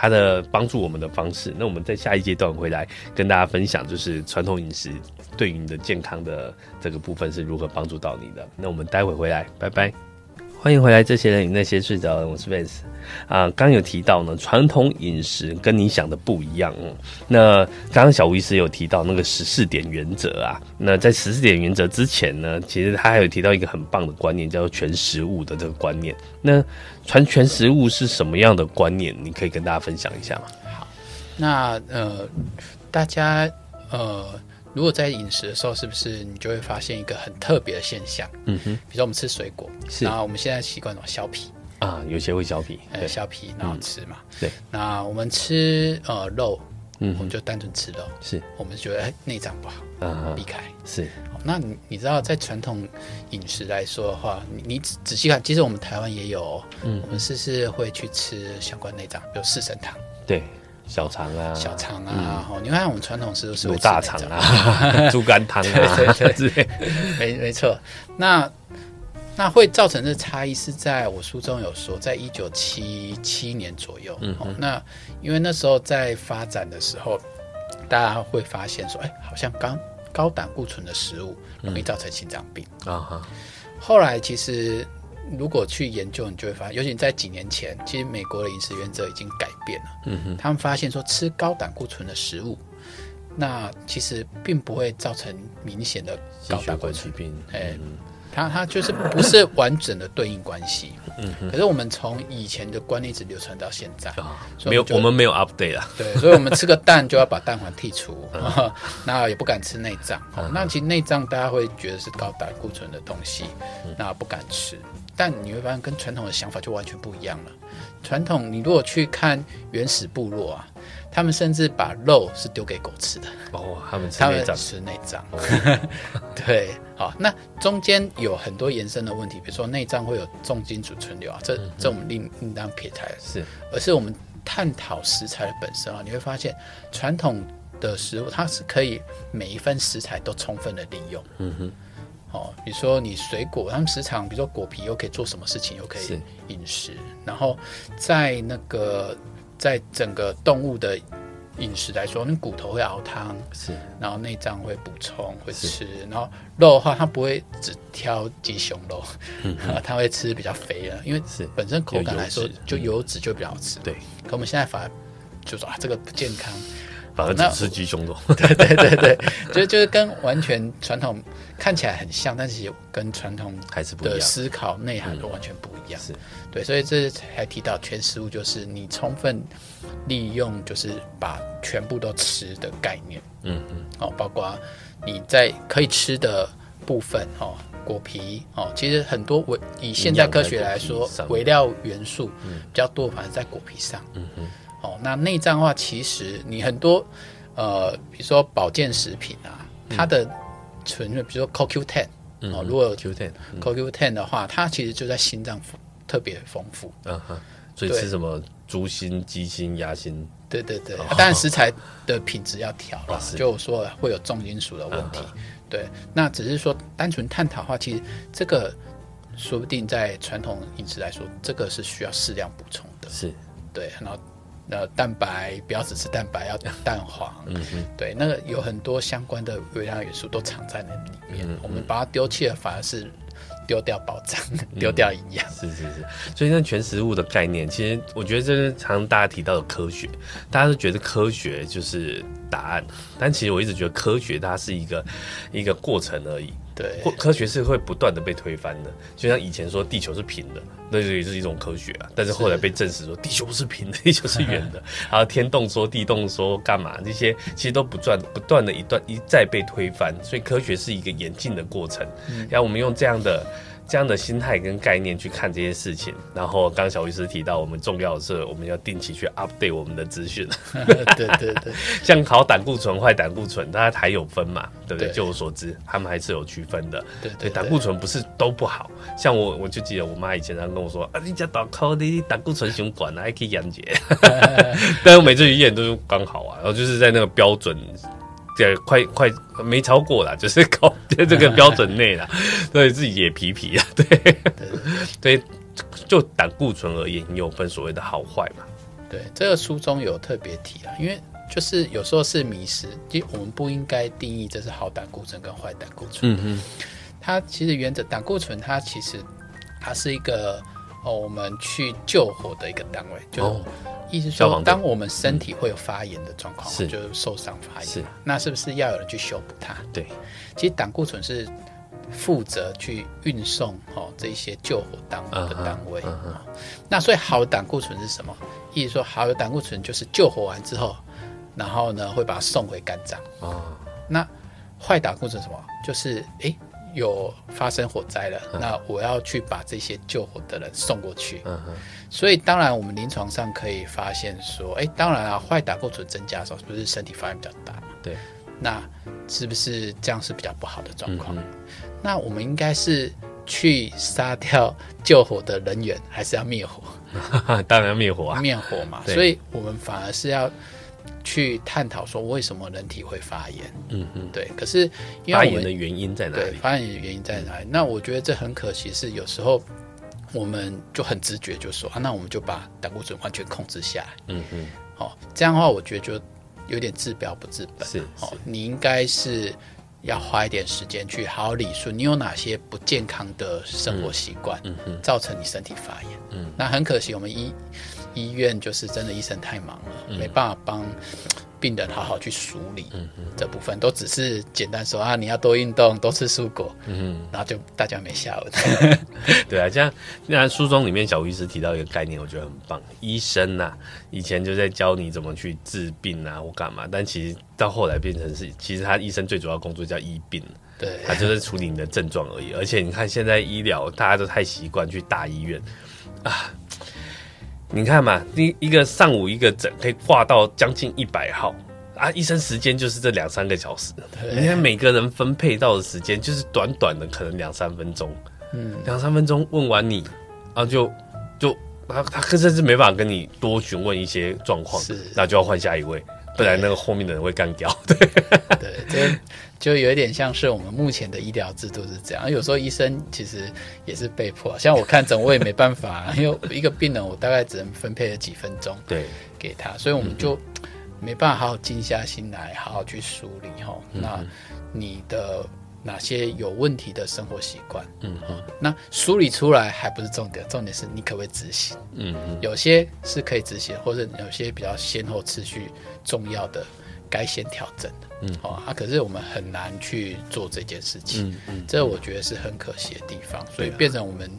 它的帮助我们的方式。那我们在下一阶段回来跟大家分享，就是传统饮食对于你的健康的这个部分是如何帮助到你的。那我们待会回来，拜拜。欢迎回来，这些人与那些睡着的，我是 Vance 啊。刚有提到呢，传统饮食跟你想的不一样。那刚刚小吴医师有提到那个十四点原则啊。那在十四点原则之前呢，其实他还有提到一个很棒的观念，叫做全食物的这个观念。那传全食物是什么样的观念？你可以跟大家分享一下吗？好，那呃，大家呃。如果在饮食的时候，是不是你就会发现一个很特别的现象？嗯哼，比如说我们吃水果，是。然后我们现在习惯什么？削皮。啊，有些会削皮，呃，削皮然后吃嘛。嗯、对，那我们吃呃肉，嗯，我们就单纯吃肉，是。我们觉得哎内脏不好，啊，避开。是，那你你知道在传统饮食来说的话，你你仔细看，其实我们台湾也有，嗯，我们是是会去吃相关内脏，比如四神汤，对。小肠啊，小肠啊，嗯、你看我们传统食物是有大肠啊，[LAUGHS] 猪肝汤啊，对对对，没没错。那那会造成的差异是在我书中有说，在一九七七年左右，嗯哼，那因为那时候在发展的时候，大家会发现说，哎，好像高高胆固醇的食物容易造成心脏病。啊后来其实。如果去研究，你就会发现，尤其在几年前，其实美国的饮食原则已经改变了。嗯哼，他们发现说，吃高胆固醇的食物，那其实并不会造成明显的高胆固醇病。哎，它它就是不是完整的对应关系。嗯，可是我们从以前的观念一直流传到现在啊，没有我们没有 update 啊。对，所以我们吃个蛋就要把蛋黄剔除，[LAUGHS] 那也不敢吃内脏。那其实内脏大家会觉得是高胆固醇的东西，那不敢吃。但你会发现跟传统的想法就完全不一样了。传统你如果去看原始部落啊。他们甚至把肉是丢给狗吃的哦，他们吃内脏，吃内脏。[LAUGHS] 对，好，那中间有很多延伸的问题，比如说内脏会有重金属存留啊，这这我们另另当撇开。是，而是我们探讨食材的本身啊，你会发现传统的食物它是可以每一份食材都充分的利用。嗯哼，哦，比如说你水果，他们时常比如说果皮又可以做什么事情，又可以饮食，然后在那个。在整个动物的饮食来说，你骨头会熬汤，是，然后内脏会补充，会吃，然后肉的话，它不会只挑鸡胸肉，嗯，[LAUGHS] 它会吃比较肥的，因为是。本身口感来说，就油脂就比较好吃，对。可我们现在反而就说啊，这个不健康。反而只吃鸡胸肉，对对对对，[LAUGHS] 就就是跟完全传统看起来很像，但是跟传统还是不一样，思考内涵都完全不一样。是，对，所以这还提到全食物，就是你充分利用，就是把全部都吃的概念。嗯嗯，哦，包括你在可以吃的部分，哦，果皮，哦，其实很多微以现代科学来说，微料元素比较多，反而在果皮上。嗯嗯。哦，那内脏的话，其实你很多，呃，比如说保健食品啊，嗯、它的纯，比如说 CoQ10，哦，如果有 Q10、嗯、CoQ10 的话，它其实就在心脏特别丰富。嗯哼，所以吃什么猪心、鸡心、鸭心？对对对，当然食材的品质要调了，哦、就说会有重金属的问题。嗯、对，那只是说单纯探讨的话，其实这个说不定在传统饮食来说，这个是需要适量补充的。是，对，然后。呃，蛋白不要只吃蛋白，要蛋黄。嗯哼，对，那个有很多相关的微量元素都藏在那里面。嗯，我们把它丢弃了，反而是丢掉宝藏，丢掉营养。是是是，所以那全食物的概念，其实我觉得这是常常大家提到的科学，大家都觉得科学就是答案，但其实我一直觉得科学它是一个一个过程而已。对，科学是会不断的被推翻的，就像以前说地球是平的，那就也是一种科学啊。但是后来被证实说地球不是平的，[LAUGHS] 地球是圆的。[LAUGHS] 然后天动说地动说干嘛，这些其实都不断不断的一段一再被推翻。所以科学是一个演进的过程。然后我们用这样的。这样的心态跟概念去看这些事情，然后刚小律师提到，我们重要的是我们要定期去 update 我们的资讯。对 [LAUGHS] 对对，[LAUGHS] 像好胆固醇、坏胆固醇，它还有分嘛？对不对？就我所知，他们还是有区分的。对对，胆固醇不是都不好。像我，我就记得我妈以前常跟我说：“啊，你家胆靠你胆固醇胸管啊，还可以养血。” [LAUGHS] 但是我每次去验都是刚好啊，然后就是在那个标准。对，快快没超过啦，就是高在这个标准内啦，[LAUGHS] 所以自己也皮皮啊。对 [LAUGHS] 对，就胆固醇而言，你有分所谓的好坏嘛？对，这个书中有特别提啊，因为就是有时候是迷失，其实我们不应该定义这是好胆固醇跟坏胆固醇。嗯嗯，它其实原则胆固醇，它其实它是一个哦，我们去救火的一个单位，就。哦意思说，当我们身体会有发炎的状况，是就是受伤发炎，是那是不是要有人去修补它？对，其实胆固醇是负责去运送哦这些救火单位的单位。Uh uh. 那所以好的胆固醇是什么？意思说，好的胆固醇就是救火完之后，然后呢会把它送回肝脏。哦、uh -huh.，那坏胆固醇什么？就是哎。有发生火灾了，嗯，那我要去把这些救火的人送过去。嗯哼，所以当然我们临床上可以发现说，哎，当然啊，坏胆固醇增加的时候，是不是身体发炎比较大？对，那是不是这样是比较不好的状况？嗯，那我们应该是去杀掉救火的人员，还是要灭火？[LAUGHS] 当然要灭火啊，灭火嘛。所以我们反而是要。去探讨说为什么人体会发炎？嗯嗯，对。可是因为发炎的原因在哪里？对，发炎的原因在哪里？那我觉得这很可惜，是有时候我们就很直觉就说啊，那我们就把胆固醇完全控制下来。嗯嗯，哦，这样的话，我觉得就有点治标不治本。是，是哦，你应该是要花一点时间去好好理顺，你有哪些不健康的生活习惯，嗯嗯，造成你身体发炎。嗯，那很可惜，我们一。医院就是真的医生太忙了，嗯、没办法帮病人好好去梳理这部分，都只是简单说啊，你要多运动，多吃蔬果，嗯，然后就大家没下文。[LAUGHS] 对啊，这样那书中里面小吴医师提到一个概念，我觉得很棒。医生呐、啊，以前就在教你怎么去治病啊或干嘛，但其实到后来变成是，其实他医生最主要工作叫医病，对，他就是处理你的症状而已。而且你看现在医疗大家都太习惯去大医院啊。你看嘛，一一个上午一个诊可以挂到将近一百号啊，医生时间就是这两三个小时。你看每个人分配到的时间就是短短的，可能两三分钟。嗯，两三分钟问完你，啊就就他他甚至没办法跟你多询问一些状况，是，那就要换下一位。不然那个后面的人会干掉，对对，就就有一点像是我们目前的医疗制度是这样。有时候医生其实也是被迫，像我看诊我也没办法，[LAUGHS] 因为一个病人我大概只能分配了几分钟，对，给他，所以我们就没办法好好静下心来，好好去梳理哈。那你的。哪些有问题的生活习惯？嗯嗯，那梳理出来还不是重点，重点是你可不可以执行？嗯嗯，有些是可以执行，或者有些比较先后次序重要的，该先调整的。嗯，哦啊，可是我们很难去做这件事情。嗯嗯，这我觉得是很可惜的地方，所以变成我们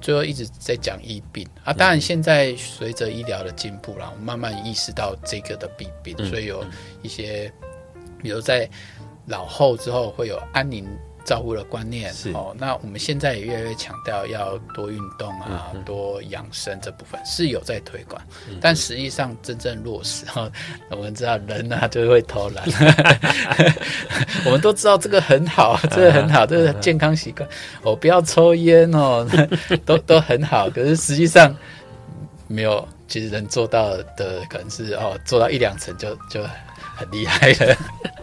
最后一直在讲医病啊。当然，现在随着医疗的进步啦，我们慢慢意识到这个的弊病，所以有一些，比如在。老后之后会有安宁照护的观念，哦。那我们现在也越来越强调要多运动啊，嗯、多养生这部分是有在推广，嗯、但实际上真正落实哈，[LAUGHS] 我们知道人啊就会偷懒，[LAUGHS] 我们都知道这个很好，[LAUGHS] 这个很好，这个健康习惯，我、哦、不要抽烟哦，都都很好。可是实际上没有，其实能做到的可能是哦，做到一两层就就。很厉害的，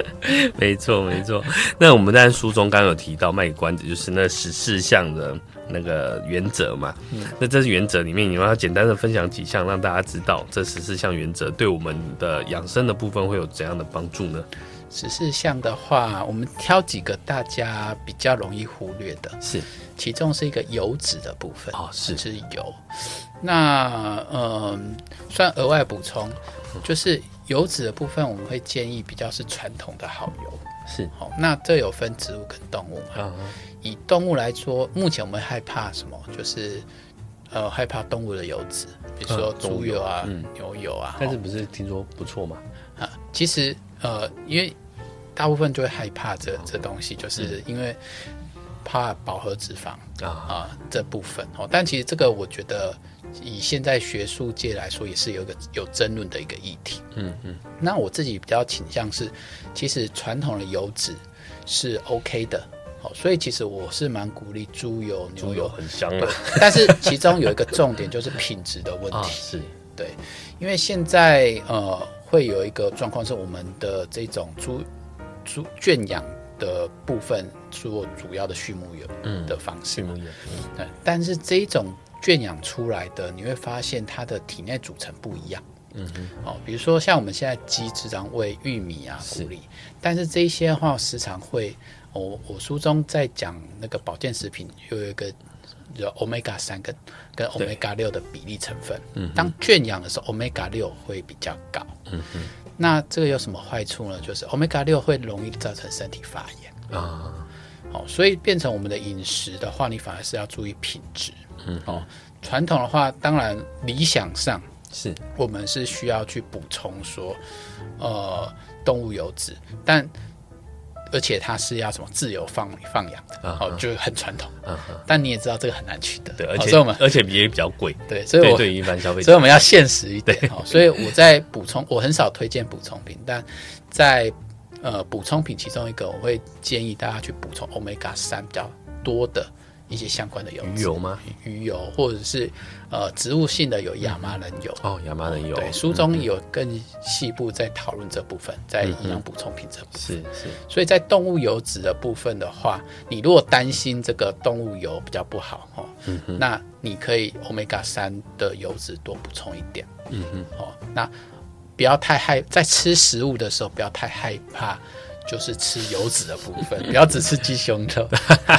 [LAUGHS] 没错没错。那我们在书中刚刚有提到卖关子，就是那十四项的那个原则嘛。嗯，那这是原则里面，你要简单的分享几项，让大家知道这十四项原则对我们的养生的部分会有怎样的帮助呢？十四项的话，我们挑几个大家比较容易忽略的，是其中是一个油脂的部分哦，是是油。那嗯，算额外补充，就是。油脂的部分，我们会建议比较是传统的好油，是好。那这有分植物跟动物嘛？以动物来说，目前我们害怕什么？就是呃，害怕动物的油脂，比如说猪油啊、牛油啊。但是不是听说不错吗？啊，其实呃，因为大部分就会害怕这这东西，就是因为怕饱和脂肪啊啊这部分哦。但其实这个我觉得。以现在学术界来说，也是有一个有争论的一个议题。嗯嗯，那我自己比较倾向是，其实传统的油脂是 OK 的。好，所以其实我是蛮鼓励猪油、牛油，很香的。但是其中有一个重点就是品质的问 [LAUGHS] 题。啊、是对，因为现在呃会有一个状况是，我们的这种猪猪圈养的部分做主要的畜牧业的方式。畜牧业。对，但是这一种。圈养出来的，你会发现它的体内组成不一样。嗯哼，哦，比如说像我们现在鸡只常喂玉米啊、谷粒，但是这些的话时常会，我我书中在讲那个保健食品，有一个叫 omega 三跟跟 omega 六的比例成分。嗯，当圈养的时候，omega 六会比较高。嗯哼，那这个有什么坏处呢？就是 omega 六会容易造成身体发炎啊。哦，所以变成我们的饮食的话，你反而是要注意品质。嗯，哦，传统的话，当然理想上是我们是需要去补充说，呃，动物油脂，但而且它是要什么自由放放养的，哦、uh，huh. 就很传统。嗯、uh. 但你也知道这个很难取得，对，而且、哦、我们而且也比较贵，对，所以我对一般消费者，所以我们要现实一点。所以我在补充，我很少推荐补充品，但在呃补充品其中一个，我会建议大家去补充 Omega 三比较多的。一些相关的油脂，鱼油吗？鱼油或者是呃植物性的有亚麻仁油哦，亚麻仁油。对，书中有更细部在讨论这部分，在营养补充品这部分。是是。所以在动物油脂的部分的话，你如果担心这个动物油比较不好哦，那你可以 Omega 三的油脂多补充一点。嗯哼，哦，那不要太害在吃食物的时候不要太害怕。就是吃油脂的部分，不要只吃鸡胸肉，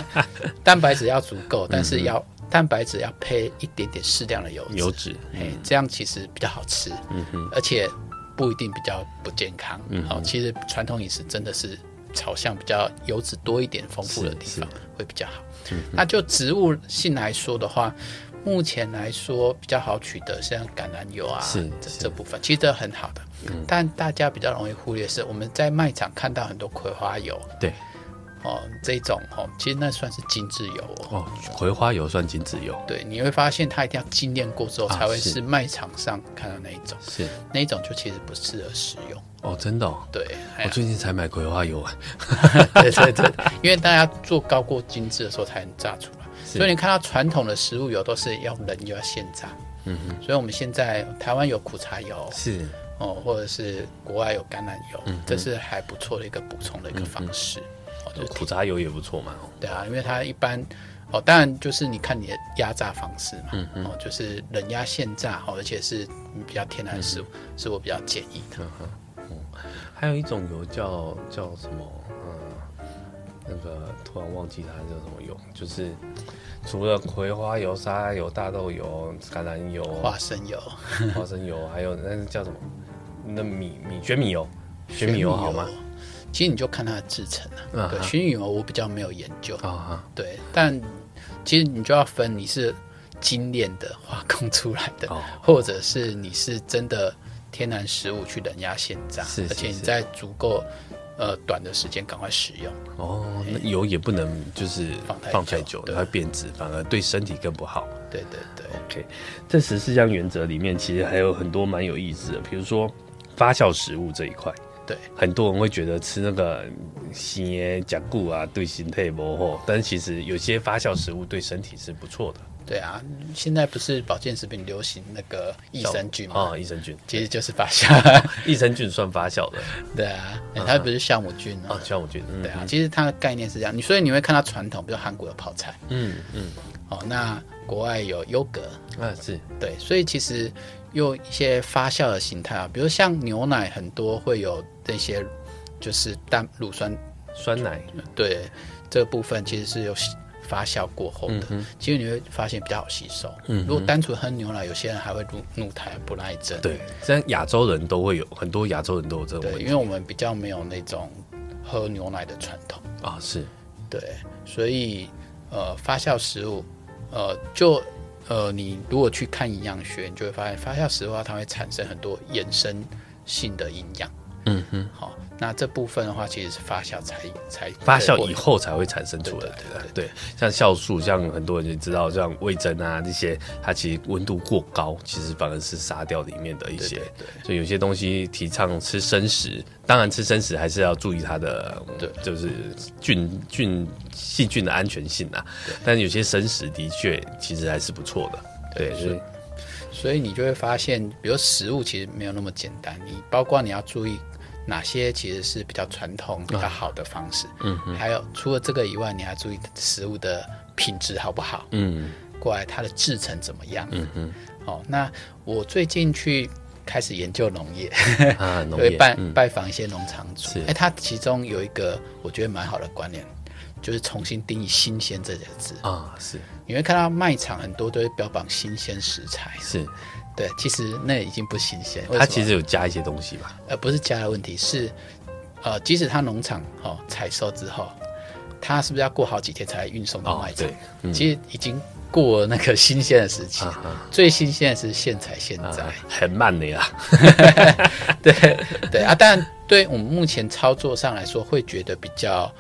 [LAUGHS] 蛋白质要足够，但是要蛋白质要配一点点适量的油脂，油脂，哎，这样其实比较好吃，嗯哼，而且不一定比较不健康。嗯，好，其实传统饮食真的是朝向比较油脂多一点、丰富的地方会比较好。嗯，那就植物性来说的话，目前来说比较好取得，像橄榄油啊，是这这部分其实都很好的。嗯，但大家比较容易忽略是我们在卖场看到很多葵花油。对。哦，这种哦，其实那算是精致油哦。哦，葵花油算精致油。对，你会发现它一定要精炼过之后才会是卖场上看到那一种。是，那一种就其实不适合食用。哦，真的、哦。对，我最近才买葵花油啊。[LAUGHS] 对对对，因为大家做高过精致的时候才能榨出来，所以你看到传统的食物油都是要人又要现榨。嗯哼。所以我们现在台湾有苦茶油。是。哦，或者是国外有橄榄油，嗯、这是还不错的一个补充的一个方式。嗯苦茶油也不错嘛，对啊，因为它一般哦，当然就是你看你的压榨方式嘛，嗯嗯，哦，就是冷压现榨，哦，而且是比较天然食物，嗯、是我比较建议的。嗯嗯，还有一种油叫叫什么？嗯，那个突然忘记它叫什么油，就是除了葵花油、沙拉油、大豆油、橄榄油、花生油、花生油，还有那叫什么？那米米玄米油，玄米油好吗？其实你就看它的制成啊，对，熏油我比较没有研究啊，对，但其实你就要分你是精炼的化工出来的，或者是你是真的天然食物去冷压现榨，而且你在足够呃短的时间赶快使用。哦，那油也不能就是放太久，它会变质，反而对身体更不好。对对对，OK，这十四项原则里面其实还有很多蛮有意思的，比如说发酵食物这一块。对，很多人会觉得吃那个鲜的甲固啊，对身体不好，但其实有些发酵食物对身体是不错的。对啊，现在不是保健食品流行那个益生菌吗？啊，益生菌其实就是发酵，[LAUGHS] 益生菌算发酵的。[LAUGHS] 对啊，它不是酵母菌啊，酵母菌。对啊，其实它的概念是这样，你所以你会看到传统，比如韩国的泡菜，嗯嗯，哦，那国外有优格，啊是对，所以其实。用一些发酵的形态啊，比如像牛奶，很多会有这些，就是蛋乳酸酸奶，对这个部分其实是有发酵过后的，嗯、其实你会发现比较好吸收。嗯，如果单纯喝牛奶，有些人还会怒怒态不耐症。对，像亚洲人都会有很多亚洲人都有这种问题，对，因为我们比较没有那种喝牛奶的传统啊，是对，所以呃，发酵食物呃就。呃，你如果去看营养学，你就会发现发酵食物，它会产生很多衍生性的营养。嗯哼，好，那这部分的话，其实是发酵才才发酵以后才会产生出来的。对，对，对，像酵素，像很多人就知道，像味噌啊这些，它其实温度过高，其实反而是杀掉里面的一些。所以有些东西提倡吃生食，当然吃生食还是要注意它的，对，就是菌菌细菌的安全性啊。但有些生食的确其实还是不错的。对，所以是所以你就会发现，比如食物其实没有那么简单，你包括你要注意。哪些其实是比较传统、比较好的方式？嗯，还有除了这个以外，你还注意食物的品质好不好？嗯，过来它的制成怎么样？嗯嗯。哦，那我最近去开始研究农业，啊，[LAUGHS] 农业，拜拜访一些农场主。哎，他其中有一个我觉得蛮好的观念，就是重新定义“新鲜”这个字啊。是，你会看到卖场很多都会标榜新鲜食材。是。对，其实那已经不新鲜。它其实有加一些东西吧？呃，不是加的问题，是呃，即使它农场哦采收之后，它是不是要过好几天才运送到卖场？哦嗯、其实已经过了那个新鲜的时期，最新鲜的是现采现摘，啊、很慢的呀。[LAUGHS] 对对啊，但对我们目前操作上来说，会觉得比较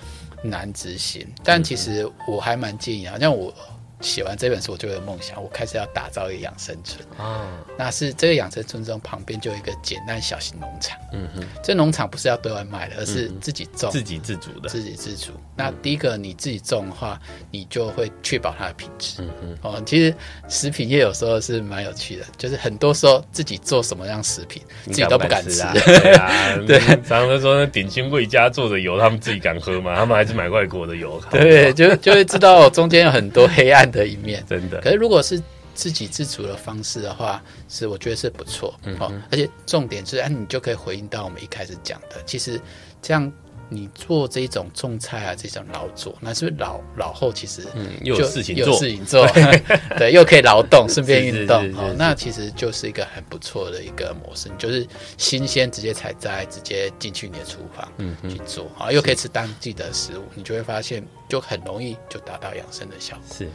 难执行。但其实我还蛮建议啊，像我。写完这本书，我就有梦想，我开始要打造一个养生村啊。那是这个养生村中旁边就有一个简单小型农场。嗯哼，这农场不是要对外卖的，而是自己种，自给自足的。自给自足。那第一个你自己种的话，你就会确保它的品质。嗯哼，哦，其实食品业有时候是蛮有趣的，就是很多时候自己做什么样食品，自己都不敢吃啊。[LAUGHS] 对啊，对。常常说那鼎新贵家做的油，他们自己敢喝吗？他们还是买外国的油。对，就就会知道中间有很多黑暗的一面，真的。可是如果是自给自足的方式的话，是我觉得是不错，嗯哼，而且重点是，哎，你就可以回应到我们一开始讲的，其实这样你做这种种菜啊，这种劳作，那是不是老老后其实嗯又有事情做，有事情做，[LAUGHS] 对，又可以劳动，顺便运动哦，那其实就是一个很不错的一个模式，你就是新鲜直接采摘，直接进去你的厨房嗯去做啊，又可以吃当季的食物，你就会发现就很容易就达到养生的效果。是，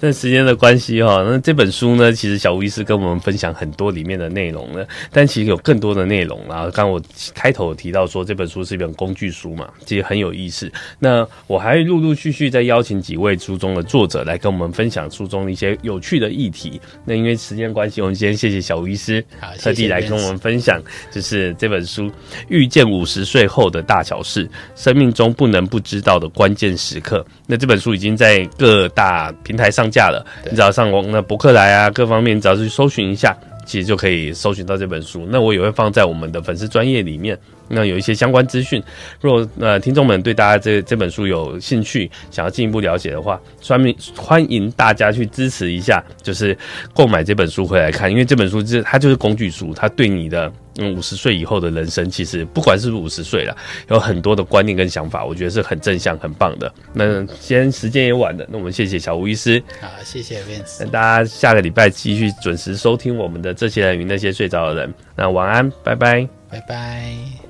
那时间的关系哈，那这本书呢，其实小吴医师跟我们分享很多里面的内容呢，但其实有更多的内容啊。刚刚我开头提到说这本书是一本工具书嘛，其实很有意思。那我还会陆陆续续再邀请几位书中的作者来跟我们分享书中的一些有趣的议题。那因为时间关系，我们先谢谢小吴医师，特地来跟我们分享，就是这本书《遇见五十岁后的大小事：生命中不能不知道的关键时刻》。那这本书已经在各大平台上架了，你只要上网那博客来啊，各方面只要去搜寻一下。其实就可以搜寻到这本书，那我也会放在我们的粉丝专业里面。那有一些相关资讯，如果呃听众们对大家这这本书有兴趣，想要进一步了解的话，欢欢迎大家去支持一下，就是购买这本书回来看，因为这本书是它就是工具书，它对你的嗯五十岁以后的人生，其实不管是不是五十岁了，有很多的观念跟想法，我觉得是很正向、很棒的。那今天时间也晚了，那我们谢谢小吴医师，好，谢谢 Vince，那大家下个礼拜继续准时收听我们的这些人与那些睡着的人，那晚安，拜拜，拜拜。